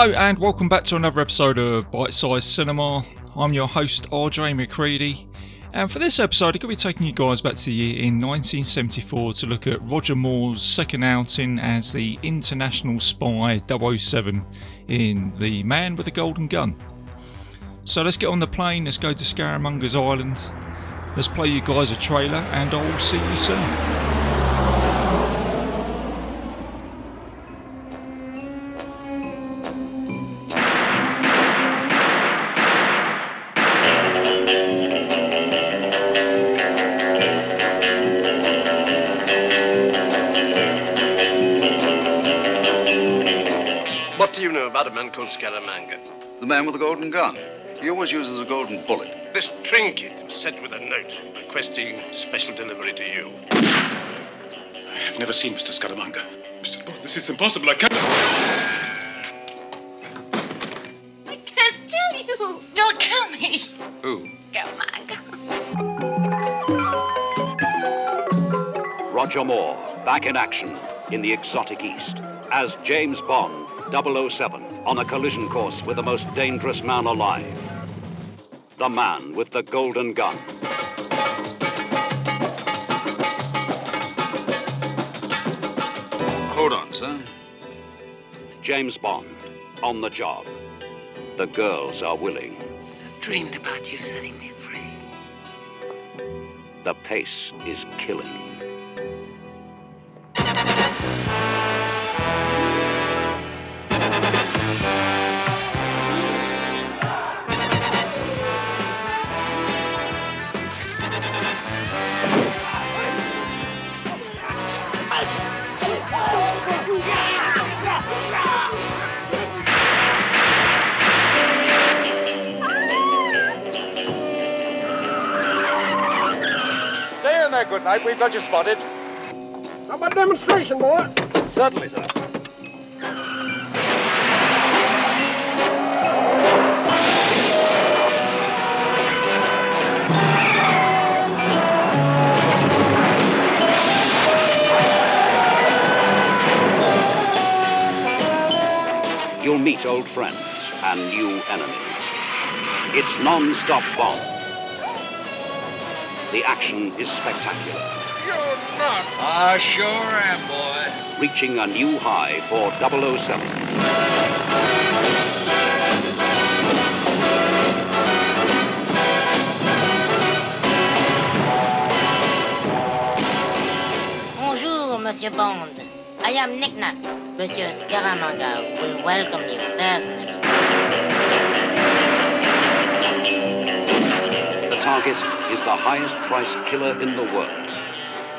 Hello and welcome back to another episode of Bitesize Cinema. I'm your host RJ McCready, and for this episode, I'm going to be taking you guys back to the year in 1974 to look at Roger Moore's second outing as the international spy 007 in The Man with the Golden Gun. So let's get on the plane, let's go to Scaramanga's Island, let's play you guys a trailer, and I'll see you soon. Called Scaramanga? The man with the golden gun. He always uses a golden bullet. This trinket was sent with a note requesting special delivery to you. I've never seen Mr. Scaramanga. Mr. Bond, oh, this is impossible. I can't. I can't tell you. Don't kill me. Who? Scaramanga. Roger Moore, back in action in the exotic East as James Bond 007 on a collision course with the most dangerous man alive. The man with the golden gun. Hold on, sir. James Bond on the job. The girls are willing. I've Dreamed about you setting me free. The pace is killing. Stay good night. We've got you spotted. How about demonstration, boy? Certainly, sir. You'll meet old friends and new enemies. It's non-stop Bond. The action is spectacular. You're not. I sure am, boy. reaching a new high for 007. Bonjour, Monsieur Bond. I am Nick Nack. Monsieur Scaramanga will welcome you personally. The target is the highest priced killer in the world.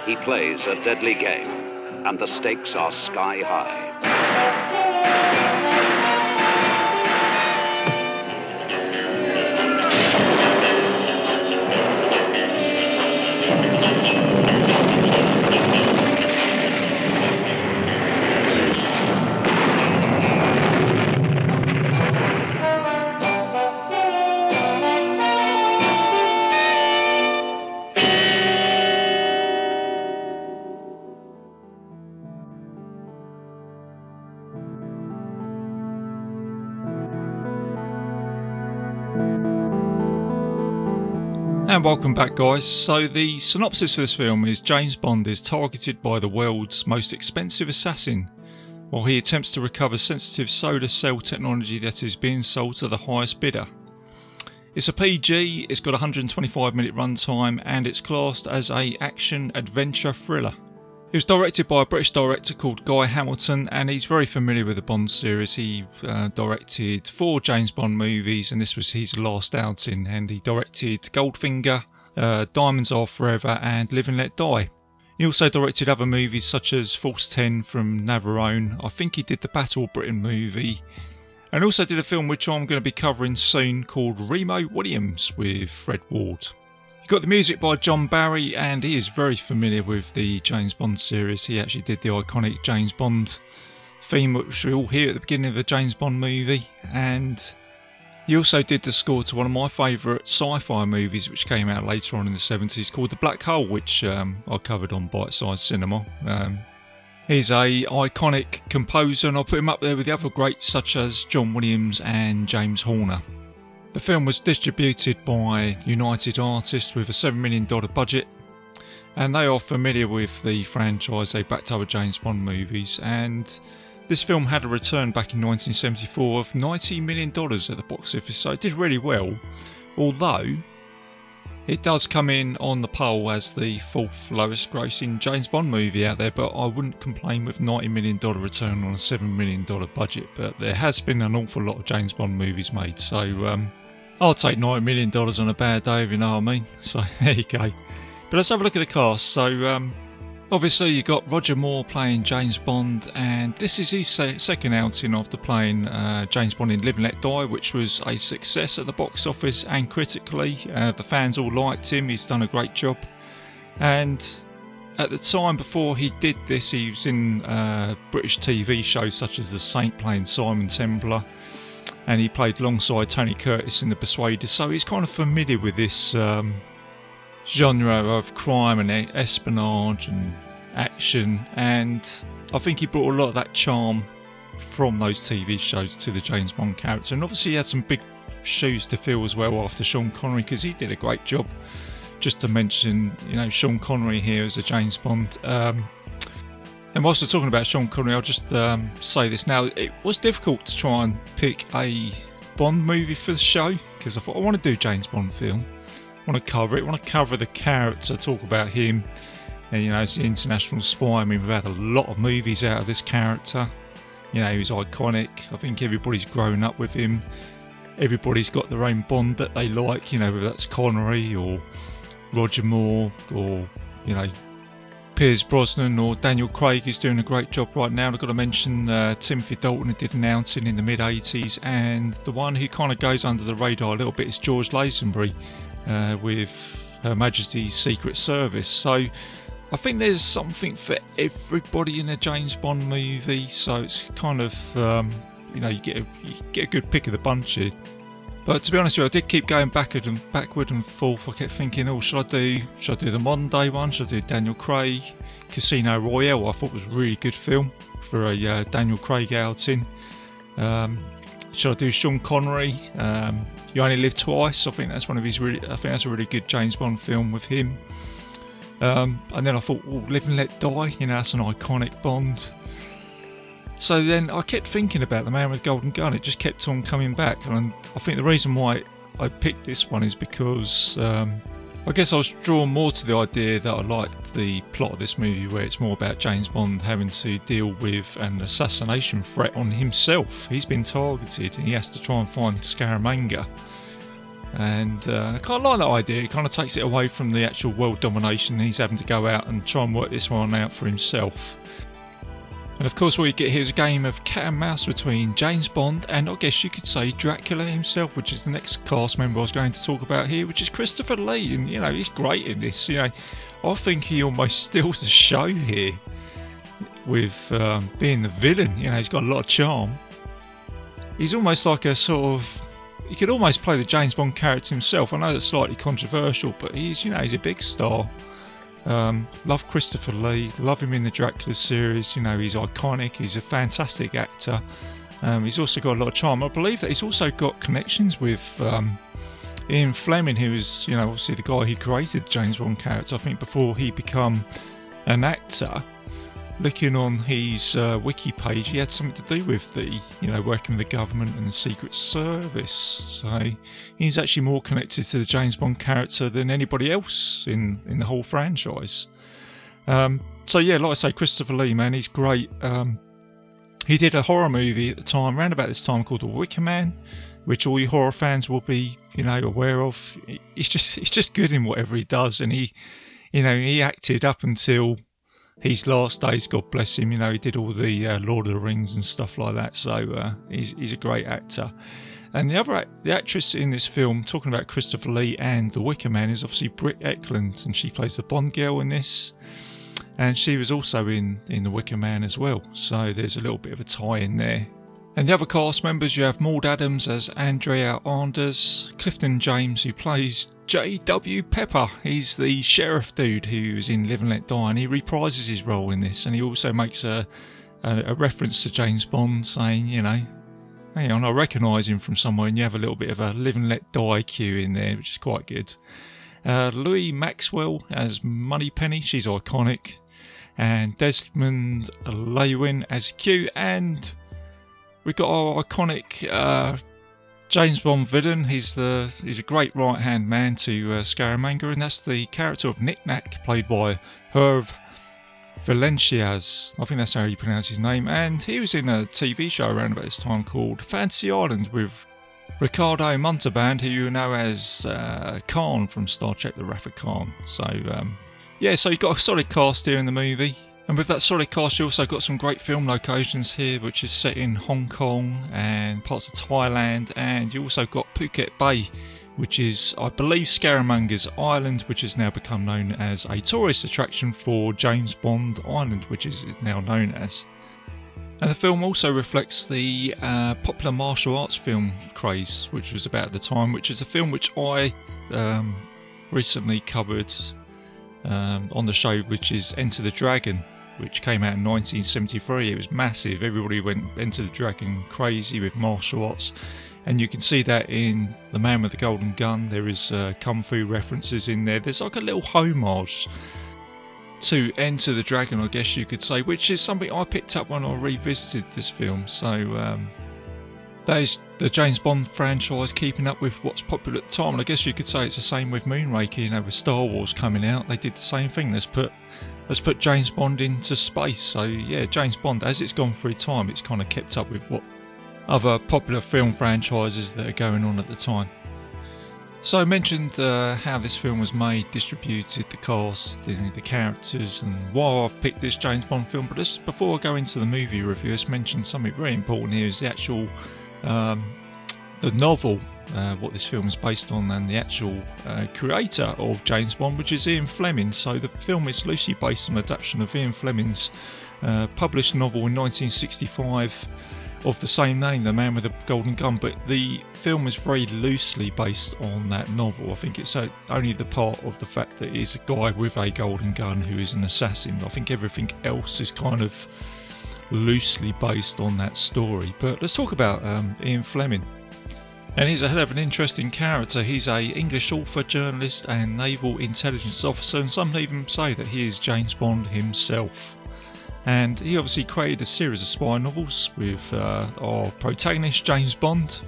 He plays a deadly game, and the stakes are sky high. And welcome back, guys. So, the synopsis for this film is James Bond is targeted by the world's most expensive assassin while he attempts to recover sensitive solar cell technology that is being sold to the highest bidder. It's a PG, it's got 125 minute runtime, and it's classed as a action adventure thriller. It was directed by a British director called Guy Hamilton, and he's very familiar with the Bond series. He uh, directed four James Bond movies, and this was his last outing. And he directed Goldfinger, uh, Diamonds Are Forever, and Live and Let Die. He also directed other movies such as Force 10 from Navarone. I think he did the Battle of Britain movie, and also did a film which I'm going to be covering soon called Remo Williams with Fred Ward. Got the music by John Barry, and he is very familiar with the James Bond series. He actually did the iconic James Bond theme, which we all hear at the beginning of a James Bond movie, and he also did the score to one of my favourite sci-fi movies, which came out later on in the 70s, called The Black Hole, which um, I covered on Bitesize Cinema. Um, He's a iconic composer, and I'll put him up there with the other greats such as John Williams and James Horner. The film was distributed by United Artists with a $7 million budget, and they are familiar with the franchise. They backed other James Bond movies, and this film had a return back in 1974 of $90 million at the box office, so it did really well. Although it does come in on the poll as the fourth lowest grossing James Bond movie out there, but I wouldn't complain with $90 million return on a $7 million budget. But there has been an awful lot of James Bond movies made, so um, I'll take $90 million on a bad day, if you know what I mean. So there you go. But let's have a look at the cast. So um, Obviously, you've got Roger Moore playing James Bond, and this is his second outing after playing uh, James Bond in Live and Let Die, which was a success at the box office and critically. Uh, the fans all liked him, he's done a great job. And at the time before he did this, he was in uh, British TV shows such as The Saint playing Simon Templar, and he played alongside Tony Curtis in The Persuaders, so he's kind of familiar with this. Um, genre of crime and espionage and action, and I think he brought a lot of that charm from those TV shows to the James Bond character. And obviously, he had some big shoes to fill as well after Sean Connery because he did a great job. Just to mention, you know, Sean Connery here as a James Bond. Um, and whilst we're talking about Sean Connery, I'll just um, say this now. It was difficult to try and pick a Bond movie for the show because I thought I want to do James Bond film I want to cover it. I want to cover the character, talk about him. And, you know, it's the international spy. I mean, we've had a lot of movies out of this character. You know, he's iconic. I think everybody's grown up with him. Everybody's got their own Bond that they like. You know, whether that's Connery or Roger Moore or you know Pierce Brosnan or Daniel Craig is doing a great job right now. I've got to mention uh, Timothy Dalton who did announcing in the mid 80s, and the one who kind of goes under the radar a little bit is George Lazenby, uh, with Her Majesty's Secret Service. So I think there's something for everybody in a James Bond movie. So it's kind of um, you know you get a, you get a good pick of the bunch here. But to be honest with you, I did keep going backward and backward and forth. I kept thinking, oh, should I do should I do the modern day one? Should I do Daniel Craig? Casino Royale, I thought was a really good film for a uh, Daniel Craig outing. Um, should I do Sean Connery? Um, you Only Live Twice. I think that's one of his really. I think that's a really good James Bond film with him. Um, and then I thought, well, Live and Let Die. You know, that's an iconic Bond. So then I kept thinking about the Man with Golden Gun. It just kept on coming back, and I think the reason why I picked this one is because um, I guess I was drawn more to the idea that I liked the plot of this movie, where it's more about James Bond having to deal with an assassination threat on himself. He's been targeted and he has to try and find Scaramanga. And uh, I kind of like that idea. It kind of takes it away from the actual world domination. He's having to go out and try and work this one out for himself. And of course, what you get here is a game of cat and mouse between James Bond and I guess you could say Dracula himself, which is the next cast member I was going to talk about here, which is Christopher Lee. And you know, he's great in this. You know, I think he almost steals the show here with um, being the villain. You know, he's got a lot of charm. He's almost like a sort of. He could almost play the James Bond character himself. I know that's slightly controversial, but he's, you know, he's a big star. Um, love Christopher Lee, love him in the Dracula series. You know, he's iconic, he's a fantastic actor. Um, he's also got a lot of charm. I believe that he's also got connections with um, Ian Fleming, who is, you know, obviously the guy who created James Bond character. I think before he became an actor, looking on his uh, wiki page, he had something to do with the, you know, working with the government and the Secret Service. So he's actually more connected to the James Bond character than anybody else in, in the whole franchise. Um, so yeah, like I say, Christopher Lee, man, he's great. Um, he did a horror movie at the time, around about this time, called The Wicker Man, which all you horror fans will be, you know, aware of. He's just he's just good in whatever he does, and he, you know, he acted up until his last days, God bless him. You know, he did all the uh, Lord of the Rings and stuff like that. So uh, he's he's a great actor. And the other the actress in this film, talking about Christopher Lee and The Wicker Man, is obviously Britt Ekland, and she plays the Bond girl in this. And she was also in in The Wicker Man as well. So there's a little bit of a tie in there And the other cast members, you have Maud Adams as Andrea Anders, Clifton James, who plays J.W. Pepper. He's the sheriff dude who's in Live and Let Die, and he reprises his role in this. And he also makes a, a, a reference to James Bond, saying, you know, hang on, I recognise him from somewhere, and you have a little bit of a Live and Let Die cue in there, which is quite good. Uh, Lois Maxwell as Moneypenny, she's iconic. And Desmond Llewellyn as Q, and we've got our iconic uh, James Bond villain. He's the he's a great right hand man to uh, Scaramanga, and that's the character of Nick Nack, played by Hervé Valenciennes. I think that's how you pronounce his name. And he was in a TV show around about this time called Fantasy Island with Ricardo Montalban, who you know as uh, Khan from Star Trek: The Wrath of Khan. So um, yeah, so you've got a solid cast here in the movie. And with that solid cast, you also got some great film locations here, which is set in Hong Kong and parts of Thailand. And you also got Phuket Bay, which is, I believe, Scaramanga's island, which has now become known as a tourist attraction for James Bond Island, which is now known as. And the film also reflects the uh, popular martial arts film craze, which was about at the time, which is a film which I um, recently covered um, on the show, which is Enter the Dragon, which came out in 1973. It was massive. Everybody went Enter the Dragon crazy with martial arts. And you can see that in The Man with the Golden Gun. There is uh, kung fu references in there. There's like a little homage to Enter the Dragon, I guess you could say, which is something I picked up when I revisited this film. So um, that is the James Bond franchise keeping up with what's popular at the time. And I guess you could say it's the same with Moonraker. You know, with Star Wars coming out, they did the same thing. Let's put let's put James Bond into space. So yeah, James Bond, as it's gone through time, it's kind of kept up with what other popular film franchises that are going on at the time. So I mentioned uh, how this film was made, distributed, the cast, the, the, characters, and why I've picked this James Bond film. But just before I go into the movie review, let's mention something very important here: is the actual um, the novel, uh, what this film is based on, and the actual uh, creator of James Bond, which is Ian Fleming. So the film is loosely based on an adaptation of Ian Fleming's uh, published novel in 1965 of the same name, The Man with the Golden Gun. But the film is very loosely based on that novel. I think it's uh, only the part of the fact that he's a guy with a golden gun who is an assassin. I think everything else is kind of loosely based on that story. But let's talk about um, Ian Fleming. And he's a hell of an interesting character. He's a English author, journalist, and naval intelligence officer, and some even say that he is James Bond himself. And he obviously created a series of spy novels with uh, our protagonist James Bond.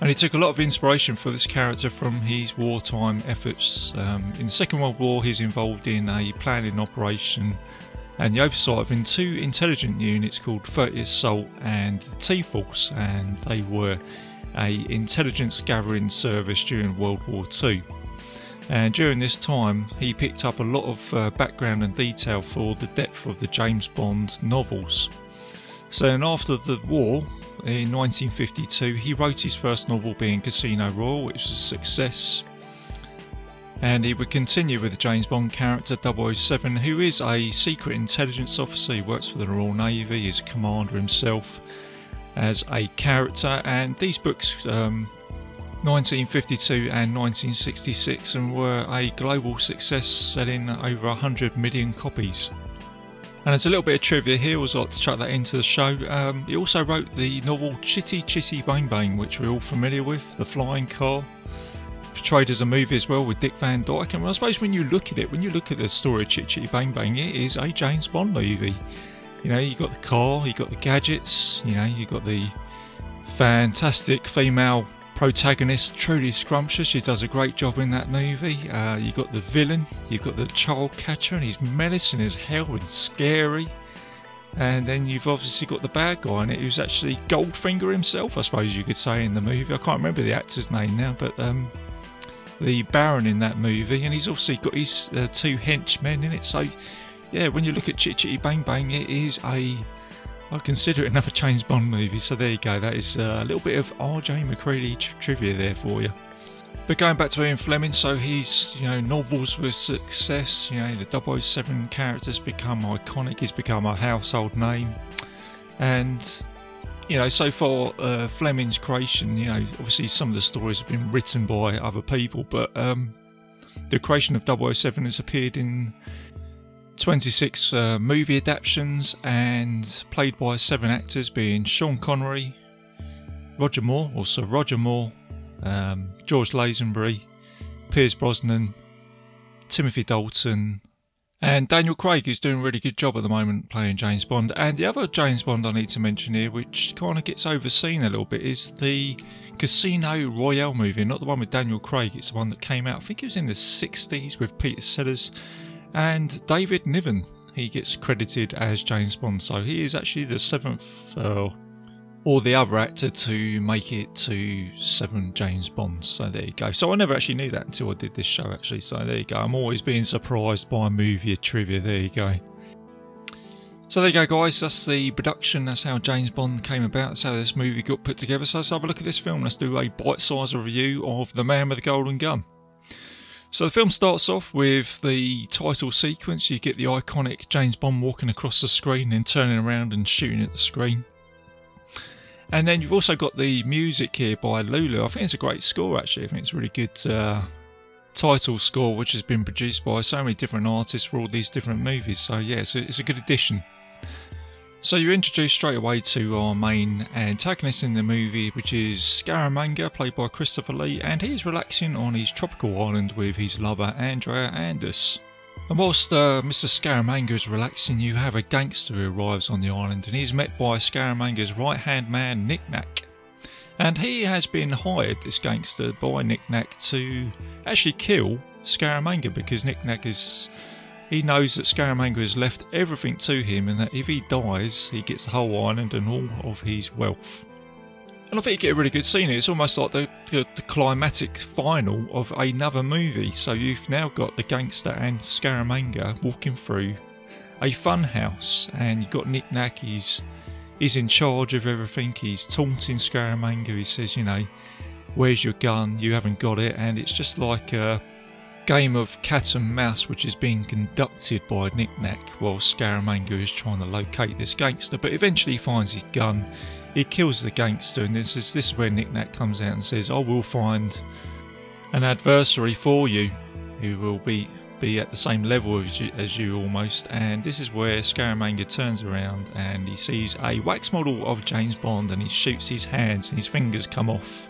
And he took a lot of inspiration for this character from his wartime efforts. Um, in the Second World War, he's involved in a planning operation and the oversight of in two intelligent units called 30th Assault and the T-Force, and they were a intelligence gathering service during World War II. And during this time, he picked up a lot of uh, background and detail for the depth of the James Bond novels. So, then after the war, in 1952, he wrote his first novel, being Casino Royale, which was a success. And he would continue with the James Bond character 007, who is a secret intelligence officer. He works for the Royal Navy, he's a commander himself as a character. And these books, um, 1952 and 1966, and were a global success, selling over 100 million copies. And as a little bit of trivia here, I would like to chuck that into the show. Um, he also wrote the novel Chitty Chitty Bang Bang, which we're all familiar with, The Flying Car portrayed as a movie as well with Dick Van Dyke. And I suppose when you look at it, when you look at the story of Chitty Bang Bang, it is a James Bond movie. You know, you got the car, you got the gadgets, you know, you got the fantastic female protagonist, truly Scrumptious. She does a great job in that movie. Uh, you got the villain, you've got the child catcher, and he's menacing as hell and scary. And then you've obviously got the bad guy in it, who's actually Goldfinger himself, I suppose you could say in the movie. I can't remember the actor's name now, but um, the Baron in that movie, and he's obviously got his uh, two henchmen in it. So, yeah, when you look at Chitty Chitty Bang Bang, it is a I consider it another James Bond movie. So there you go. That is uh, a little bit of R.J. Macready tri- trivia there for you. But going back to Ian Fleming, so he's, you know, novels with success, you know, the 007 characters become iconic, he's become a household name. And you know, so far uh, Fleming's creation, you know, obviously some of the stories have been written by other people, but um, the creation of 007 has appeared in 26 uh, movie adaptations and played by seven actors, being Sean Connery, Roger Moore, or Sir Roger Moore, um, George Lazenby, Pierce Brosnan, Timothy Dalton, and Daniel Craig, is doing a really good job at the moment playing James Bond. And the other James Bond I need to mention here, which kind of gets overseen a little bit, is the Casino Royale movie. Not the one with Daniel Craig, it's the one that came out, I think it was in the 60s with Peter Sellers and David Niven. He gets credited as James Bond, so he is actually the seventh uh, or the other actor to make it to seven James Bonds. So there you go. So I never actually knew that until I did this show, actually. So there you go. I'm always being surprised by movie trivia. There you go. So there you go, guys. That's the production. That's how James Bond came about. That's how this movie got put together. So let's have a look at this film. Let's do a bite-sized review of The Man with the Golden Gun. So the film starts off with the title sequence. You get the iconic James Bond walking across the screen, then turning around and shooting at the screen. And then you've also got the music here by Lulu. I think it's a great score actually. I think it's a really good uh, title score, which has been produced by so many different artists for all these different movies. So yeah, it's a, it's a good addition. So you're introduced straight away to our main antagonist in the movie, which is Scaramanga, played by Christopher Lee, and he's relaxing on his tropical island with his lover Andrea Anders. And whilst uh, Mr. Scaramanga is relaxing, you have a gangster who arrives on the island and he's met by Scaramanga's right hand man, Nick Nack. And he has been hired, this gangster, by Nick Nack to actually kill Scaramanga because Nick Nack is. He knows that Scaramanga has left everything to him and that if he dies, he gets the whole island and all of his wealth. And I think you get a really good scene. It's almost like the, the, the, climatic final of another movie. So you've now got the gangster and Scaramanga walking through a fun house, and you've got Nick Nack. He's, he's in charge of everything. He's taunting Scaramanga. He says, you know, where's your gun? You haven't got it. And it's just like a game of cat and mouse, which is being conducted by Nick Nack while Scaramanga is trying to locate this gangster. But eventually he finds his gun he kills the gangster, and this is this is where Nick Nack comes out and says, "I will find an adversary for you, who will be be at the same level as you, as you almost." And this is where Scaramanga turns around and he sees a wax model of James Bond, and he shoots his hands, and his fingers come off.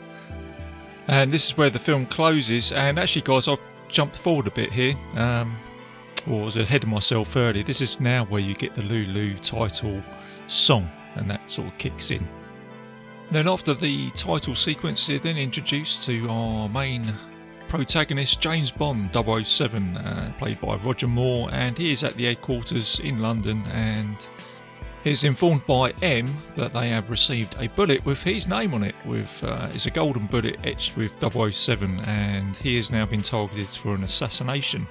And this is where the film closes. And actually, guys, I've jumped forward a bit here. Um, or was ahead of myself earlier. This is now where you get the Lulu title song and that sort of kicks in. Then, after the title sequence, you're then introduced to our main protagonist, James Bond 007, uh, played by Roger Moore, and he is at the headquarters in London and is informed by M that they have received a bullet with his name on it. With uh, it's a golden bullet etched with 007, and he has now been targeted for an assassination.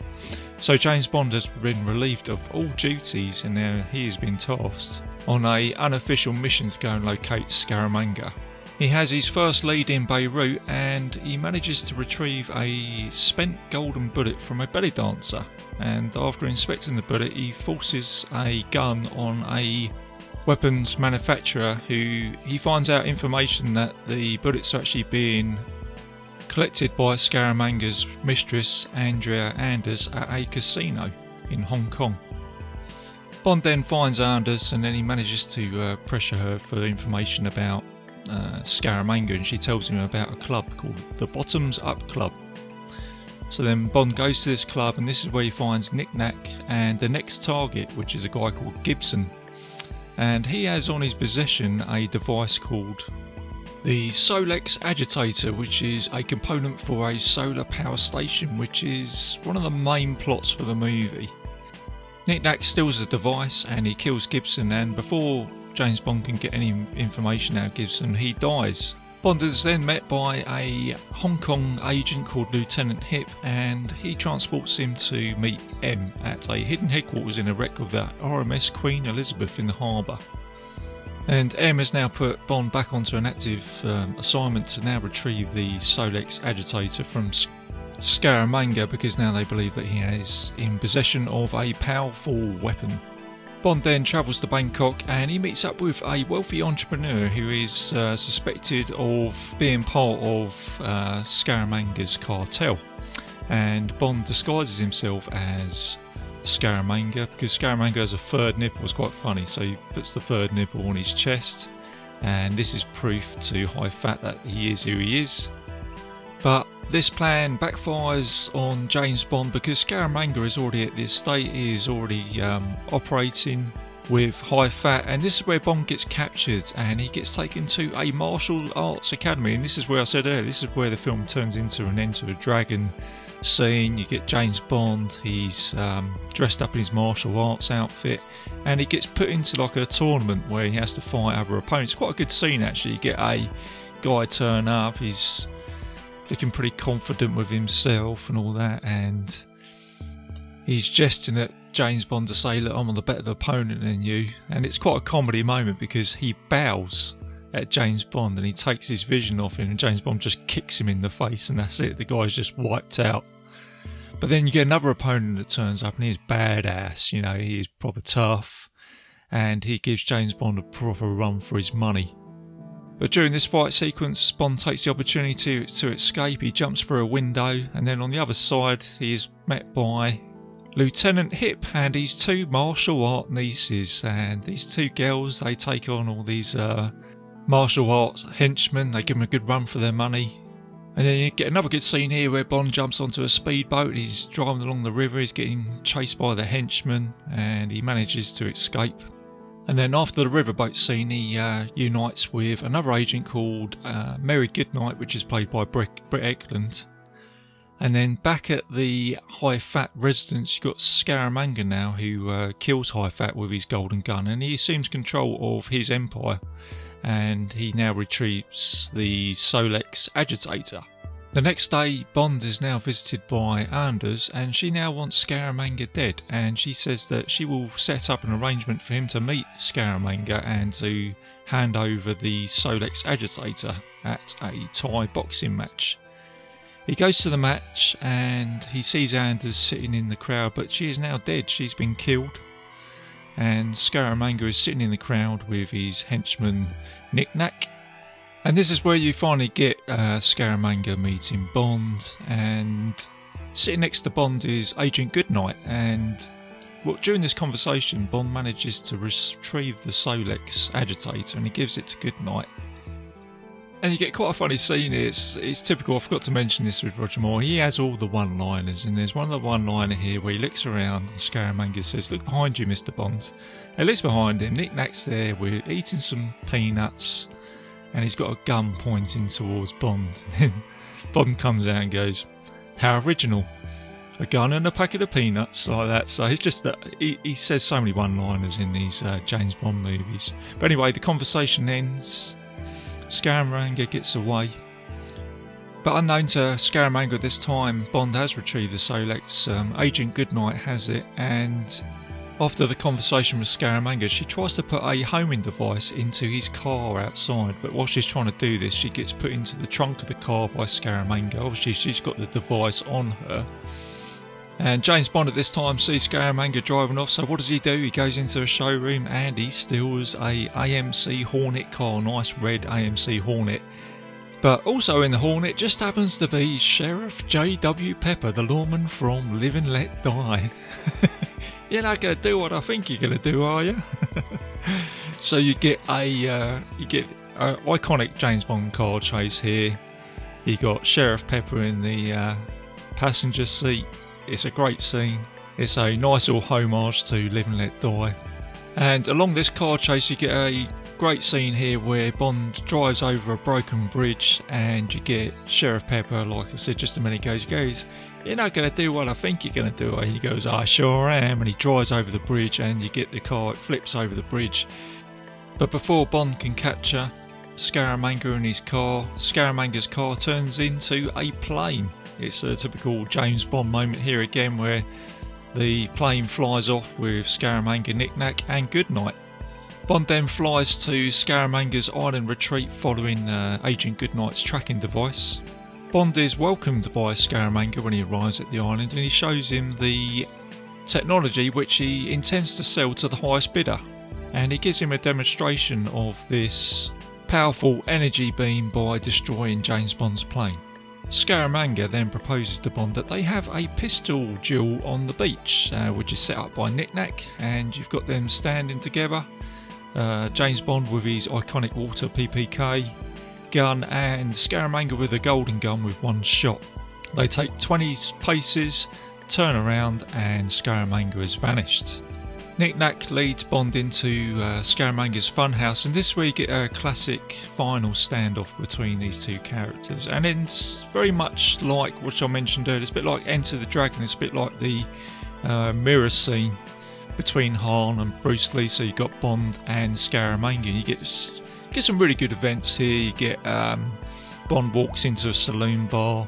So James Bond has been relieved of all duties, and now he has been tasked on a unofficial mission to go and locate Scaramanga. He has his first lead in Beirut and he manages to retrieve a spent golden bullet from a belly dancer. And after inspecting the bullet, he forces a gun on a weapons manufacturer who he finds out information that the bullets are actually being collected by Scaramanga's mistress Andrea Anders at a casino in Hong Kong. Bond then finds Anders and then he manages to uh, pressure her for information about uh, Scaramanga and she tells him about a club called the Bottoms Up Club. So then Bond goes to this club and this is where he finds Nick Nack and the next target, which is a guy called Gibson. And he has on his possession a device called the Solex Agitator, which is a component for a solar power station, which is one of the main plots for the movie. Nick Nack steals the device and he kills Gibson, and before James Bond can get any information out of Gibson, he dies. Bond is then met by a Hong Kong agent called Lieutenant Hip, and he transports him to meet M at a hidden headquarters in a wreck of the RMS Queen Elizabeth in the harbour. And M has now put Bond back onto an active um, assignment to now retrieve the Solex agitator from Scaramanga because now they believe that he is in possession of a powerful weapon. Bond then travels to Bangkok and he meets up with a wealthy entrepreneur who is uh, suspected of being part of uh, Scaramanga's cartel. And Bond disguises himself as Scaramanga because Scaramanga has a third nipple. It's quite funny, so he puts the third nipple on his chest, and this is proof to Hai Fat that he is who he is. But this plan backfires on James Bond because Scaramanga is already at the estate, he is already um, operating with Hai Fat, and this is where Bond gets captured and he gets taken to a martial arts academy. And this is where I said earlier, this is where the film turns into an Enter the Dragon scene. You get James Bond, he's um, dressed up in his martial arts outfit, and he gets put into like a tournament where he has to fight other opponents. Quite a good scene actually. You get a guy turn up, he's looking pretty confident with himself and all that, and he's jesting at James Bond to say, Look, I'm on the better opponent than you. And it's quite a comedy moment because he bows at James Bond and he takes his vision off him, and James Bond just kicks him in the face, and that's it. The guy's just wiped out. But then you get another opponent that turns up, and he's badass, you know, he's proper tough, and he gives James Bond a proper run for his money. But during this fight sequence, Bond takes the opportunity to, to escape. He jumps through a window, and then on the other side, he is met by Lieutenant Hip and his two martial art nieces. And these two girls, they take on all these uh, martial arts henchmen. They give them a good run for their money. And then you get another good scene here where Bond jumps onto a speedboat. He's driving along the river. He's getting chased by the henchmen, and he manages to escape. And then after the riverboat scene, he uh, unites with another agent called uh, Mary Goodnight, which is played by Britt, Ekland. And then back at the Hai Fat residence, you've got Scaramanga now, who uh, kills Hai Fat with his golden gun, and he assumes control of his empire. And he now retrieves the Solex agitator. The next day, Bond is now visited by Anders, and she now wants Scaramanga dead. And she says that she will set up an arrangement for him to meet Scaramanga and to hand over the Solex agitator at a Thai boxing match. He goes to the match and he sees Anders sitting in the crowd, but she is now dead. She's been killed. And Scaramanga is sitting in the crowd with his henchman Nick Nack and this is where you finally get uh, Scaramanga meeting Bond, and sitting next to Bond is Agent Goodnight. And well, during this conversation, Bond manages to retrieve the Solex agitator and he gives it to Goodnight. And you get quite a funny scene. It's, it's typical. I forgot to mention this with Roger Moore. He has all the one liners, and there's one of the one liner here where he looks around and Scaramanga says, Look behind you, Mr. Bond. He looks behind him. Nick Nack's there. We're eating some peanuts and he's got a gun pointing towards Bond. Bond comes out and goes, How original. A gun and a packet of peanuts, like that. So he's just that he, he says so many one liners in these uh, James Bond movies. But anyway, the conversation ends. Scaramanga gets away. But unknown to Scaramanga this time, Bond has retrieved the Solex. Um, Agent Goodnight has it, and after the conversation with Scaramanga, she tries to put a homing device into his car outside, but while she's trying to do this, she gets put into the trunk of the car by Scaramanga. Obviously, she's got the device on her. And James Bond at this time sees Scaramanga driving off, so what does he do? He goes into a showroom and he steals a AMC Hornet car, nice red AMC Hornet. But also in the Hornet just happens to be Sheriff J.W. Pepper, the lawman from Live and Let Die. you're not going to do what I think you're going to do, are you? so you get a uh, you get an iconic James Bond car chase here. You got Sheriff Pepper in the uh, passenger seat. It's a great scene. It's a nice little homage to Live and Let Die. And along this car chase, you get a great scene here where Bond drives over a broken bridge, and you get Sheriff Pepper, like I said just a minute ago, he goes, you're not going to do what I think you're going to do. He goes, I sure am. And he drives over the bridge and you get the car, it flips over the bridge. But before Bond can catch her, Scaramanga in his car, Scaramanga's car turns into a plane. It's a typical James Bond moment here again where the plane flies off with Scaramanga, Nick Nack, and Goodnight. Bond then flies to Scaramanga's island retreat following uh, Agent Goodnight's tracking device. Bond is welcomed by Scaramanga when he arrives at the island and he shows him the technology which he intends to sell to the highest bidder. And he gives him a demonstration of this powerful energy beam by destroying James Bond's plane. Scaramanga then proposes to Bond that they have a pistol duel on the beach, uh, which is set up by Nick Nack, and you've got them standing together. Uh, James Bond with his iconic Walther PPK gun, and Scaramanga with a golden gun with one shot. They take 20 paces, turn around, and Scaramanga has vanished. Nick Nack leads Bond into uh, Scaramanga's funhouse, and this week get a classic final standoff between these two characters. And it's very much like what I mentioned earlier, it's a bit like Enter the Dragon, it's a bit like the uh, mirror scene between Han and Bruce Lee. So you got Bond and Scaramanga, you get get some really good events here. You get um, Bond walks into a saloon bar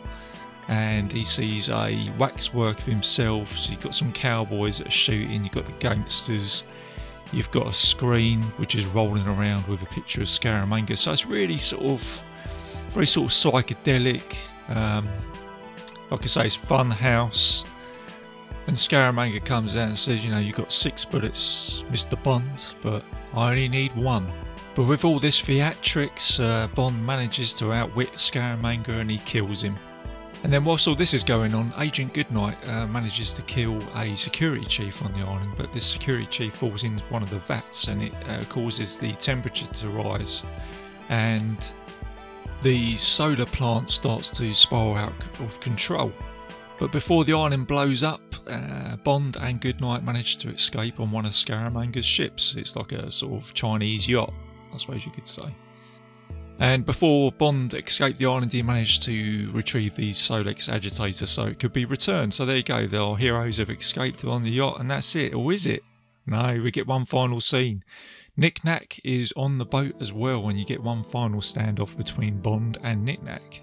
and he sees a waxwork of himself. So you've got some cowboys that are shooting, you've got the gangsters, you've got a screen which is rolling around with a picture of Scaramanga. So it's really sort of very sort of psychedelic. Um, like I say, it's fun house. And Scaramanga comes out and says, you know, you've got six bullets, Mr. Bond, but I only need one. But with all this theatrics, uh, Bond manages to outwit Scaramanga and he kills him. And then, whilst all this is going on, Agent Goodnight uh, manages to kill a security chief on the island, but this security chief falls into one of the vats and it uh, causes the temperature to rise. And the solar plant starts to spiral out of control. But before the island blows up, uh, Bond and Goodnight manage to escape on one of Scaramanga's ships. It's like a sort of Chinese yacht, I suppose you could say. And before Bond escaped the island, he managed to retrieve the Solex agitator so it could be returned. So there you go, our heroes have escaped on the yacht, and that's it. Or is it? No, we get one final scene. Nick Nack is on the boat as well, and you get one final standoff between Bond and Nick Nack.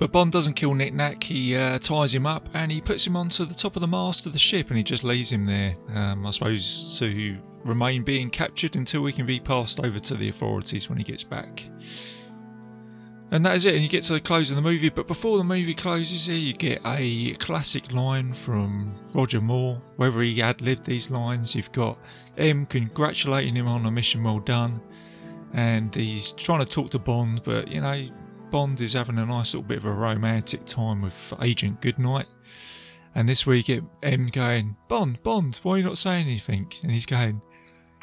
But Bond doesn't kill Nick Nack, he uh, ties him up and he puts him onto the top of the mast of the ship and he just leaves him there, um, I suppose, to remain being captured until he can be passed over to the authorities when he gets back. And that is it, and you get to the close of the movie. But before the movie closes, here you get a classic line from Roger Moore. Whether he ad libbed these lines, you've got M congratulating him on a mission well done, and he's trying to talk to Bond, but you know, Bond is having a nice little bit of a romantic time with Agent Goodnight. And this week, it, M going, Bond, Bond, why are you not saying anything? And he's going,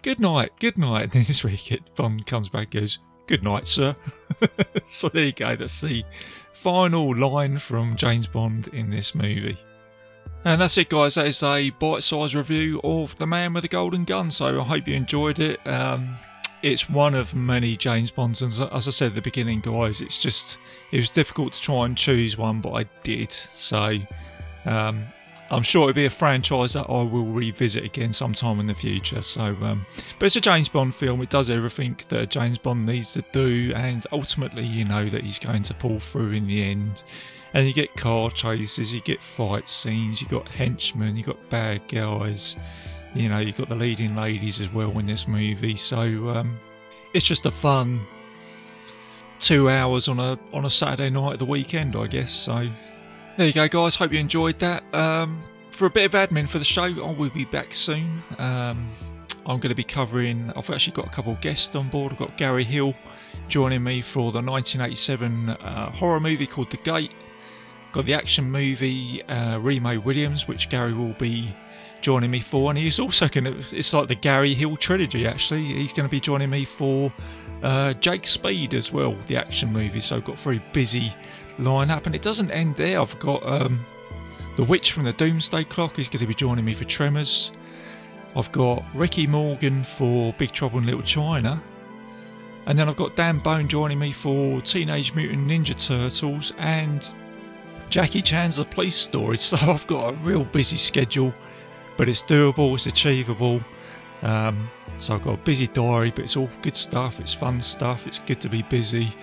Good night, good night. And then this week, it, Bond comes back goes, Good night, sir. so there you go. That's the final line from James Bond in this movie. And that's it, guys. That is a bite sized review of The Man with the Golden Gun. So I hope you enjoyed it. Um, it's one of many James Bonds, and as I said at the beginning, guys, it's just it was difficult to try and choose one, but I did. So um, I'm sure it'll be a franchise that I will revisit again sometime in the future. So, um, but it's a James Bond film. It does everything that James Bond needs to do, and ultimately, you know that he's going to pull through in the end. And you get car chases, you get fight scenes, you got henchmen, you got bad guys. You know, you've got the leading ladies as well in this movie. So um, it's just a fun two hours on a on a Saturday night at the weekend, I guess. So there you go, guys. Hope you enjoyed that. Um, for a bit of admin for the show, I will be back soon. Um, I'm going to be covering. I've actually got a couple of guests on board. I've got Gary Hill joining me for the 1987 uh, horror movie called The Gate. Got the action movie uh, Williams, which Gary will be joining me for, and he's also going to. It's like the Gary Hill trilogy. Actually, he's going to be joining me for uh, Jake Speed as well, the action movie. So I've got a very busy lineup, and it doesn't end there. I've got um, the Witch from the Doomsday Clock. He's going to be joining me for Tremors. I've got Ricky Morgan for Big Trouble in Little China. And then I've got Dan Bone joining me for Teenage Mutant Ninja Turtles and Jackie Chan's The Police Story. So I've got a real busy schedule but it's doable, it's achievable. Um, so I've got a busy diary, but it's all good stuff. It's fun stuff. It's good to be busy.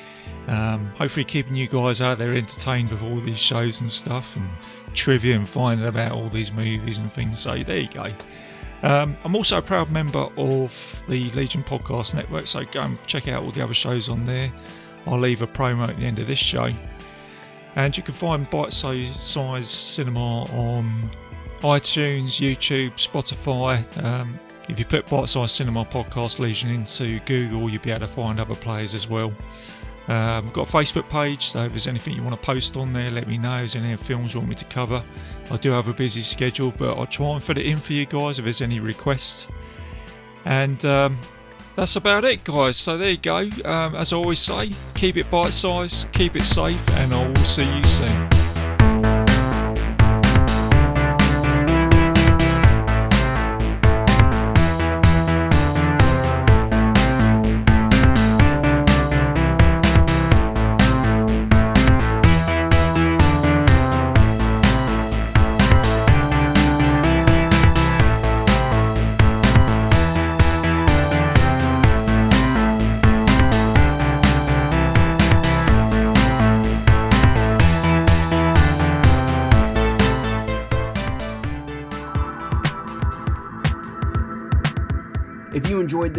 Um, hopefully, keeping you guys out there entertained with all these shows and stuff, and trivia and finding about all these movies and things. So there you go. Um, I'm also a proud member of the Legion Podcast Network, so go and check out all the other shows on there. I'll leave a promo at the end of this show. And you can find Bitesize Cinema on iTunes, YouTube, Spotify. Um, if you put Bitesize Cinema Podcast Legion into Google, you'll be able to find other players as well. Um, I've got a Facebook page, so if there's anything you want to post on there, let me know. If there's any films you want me to cover, I do have a busy schedule, but I'll try and fit it in for you guys if there's any requests. And um, that's about it, guys. So there you go. Um, as I always say, keep it bite sized, keep it safe, and I will see you soon.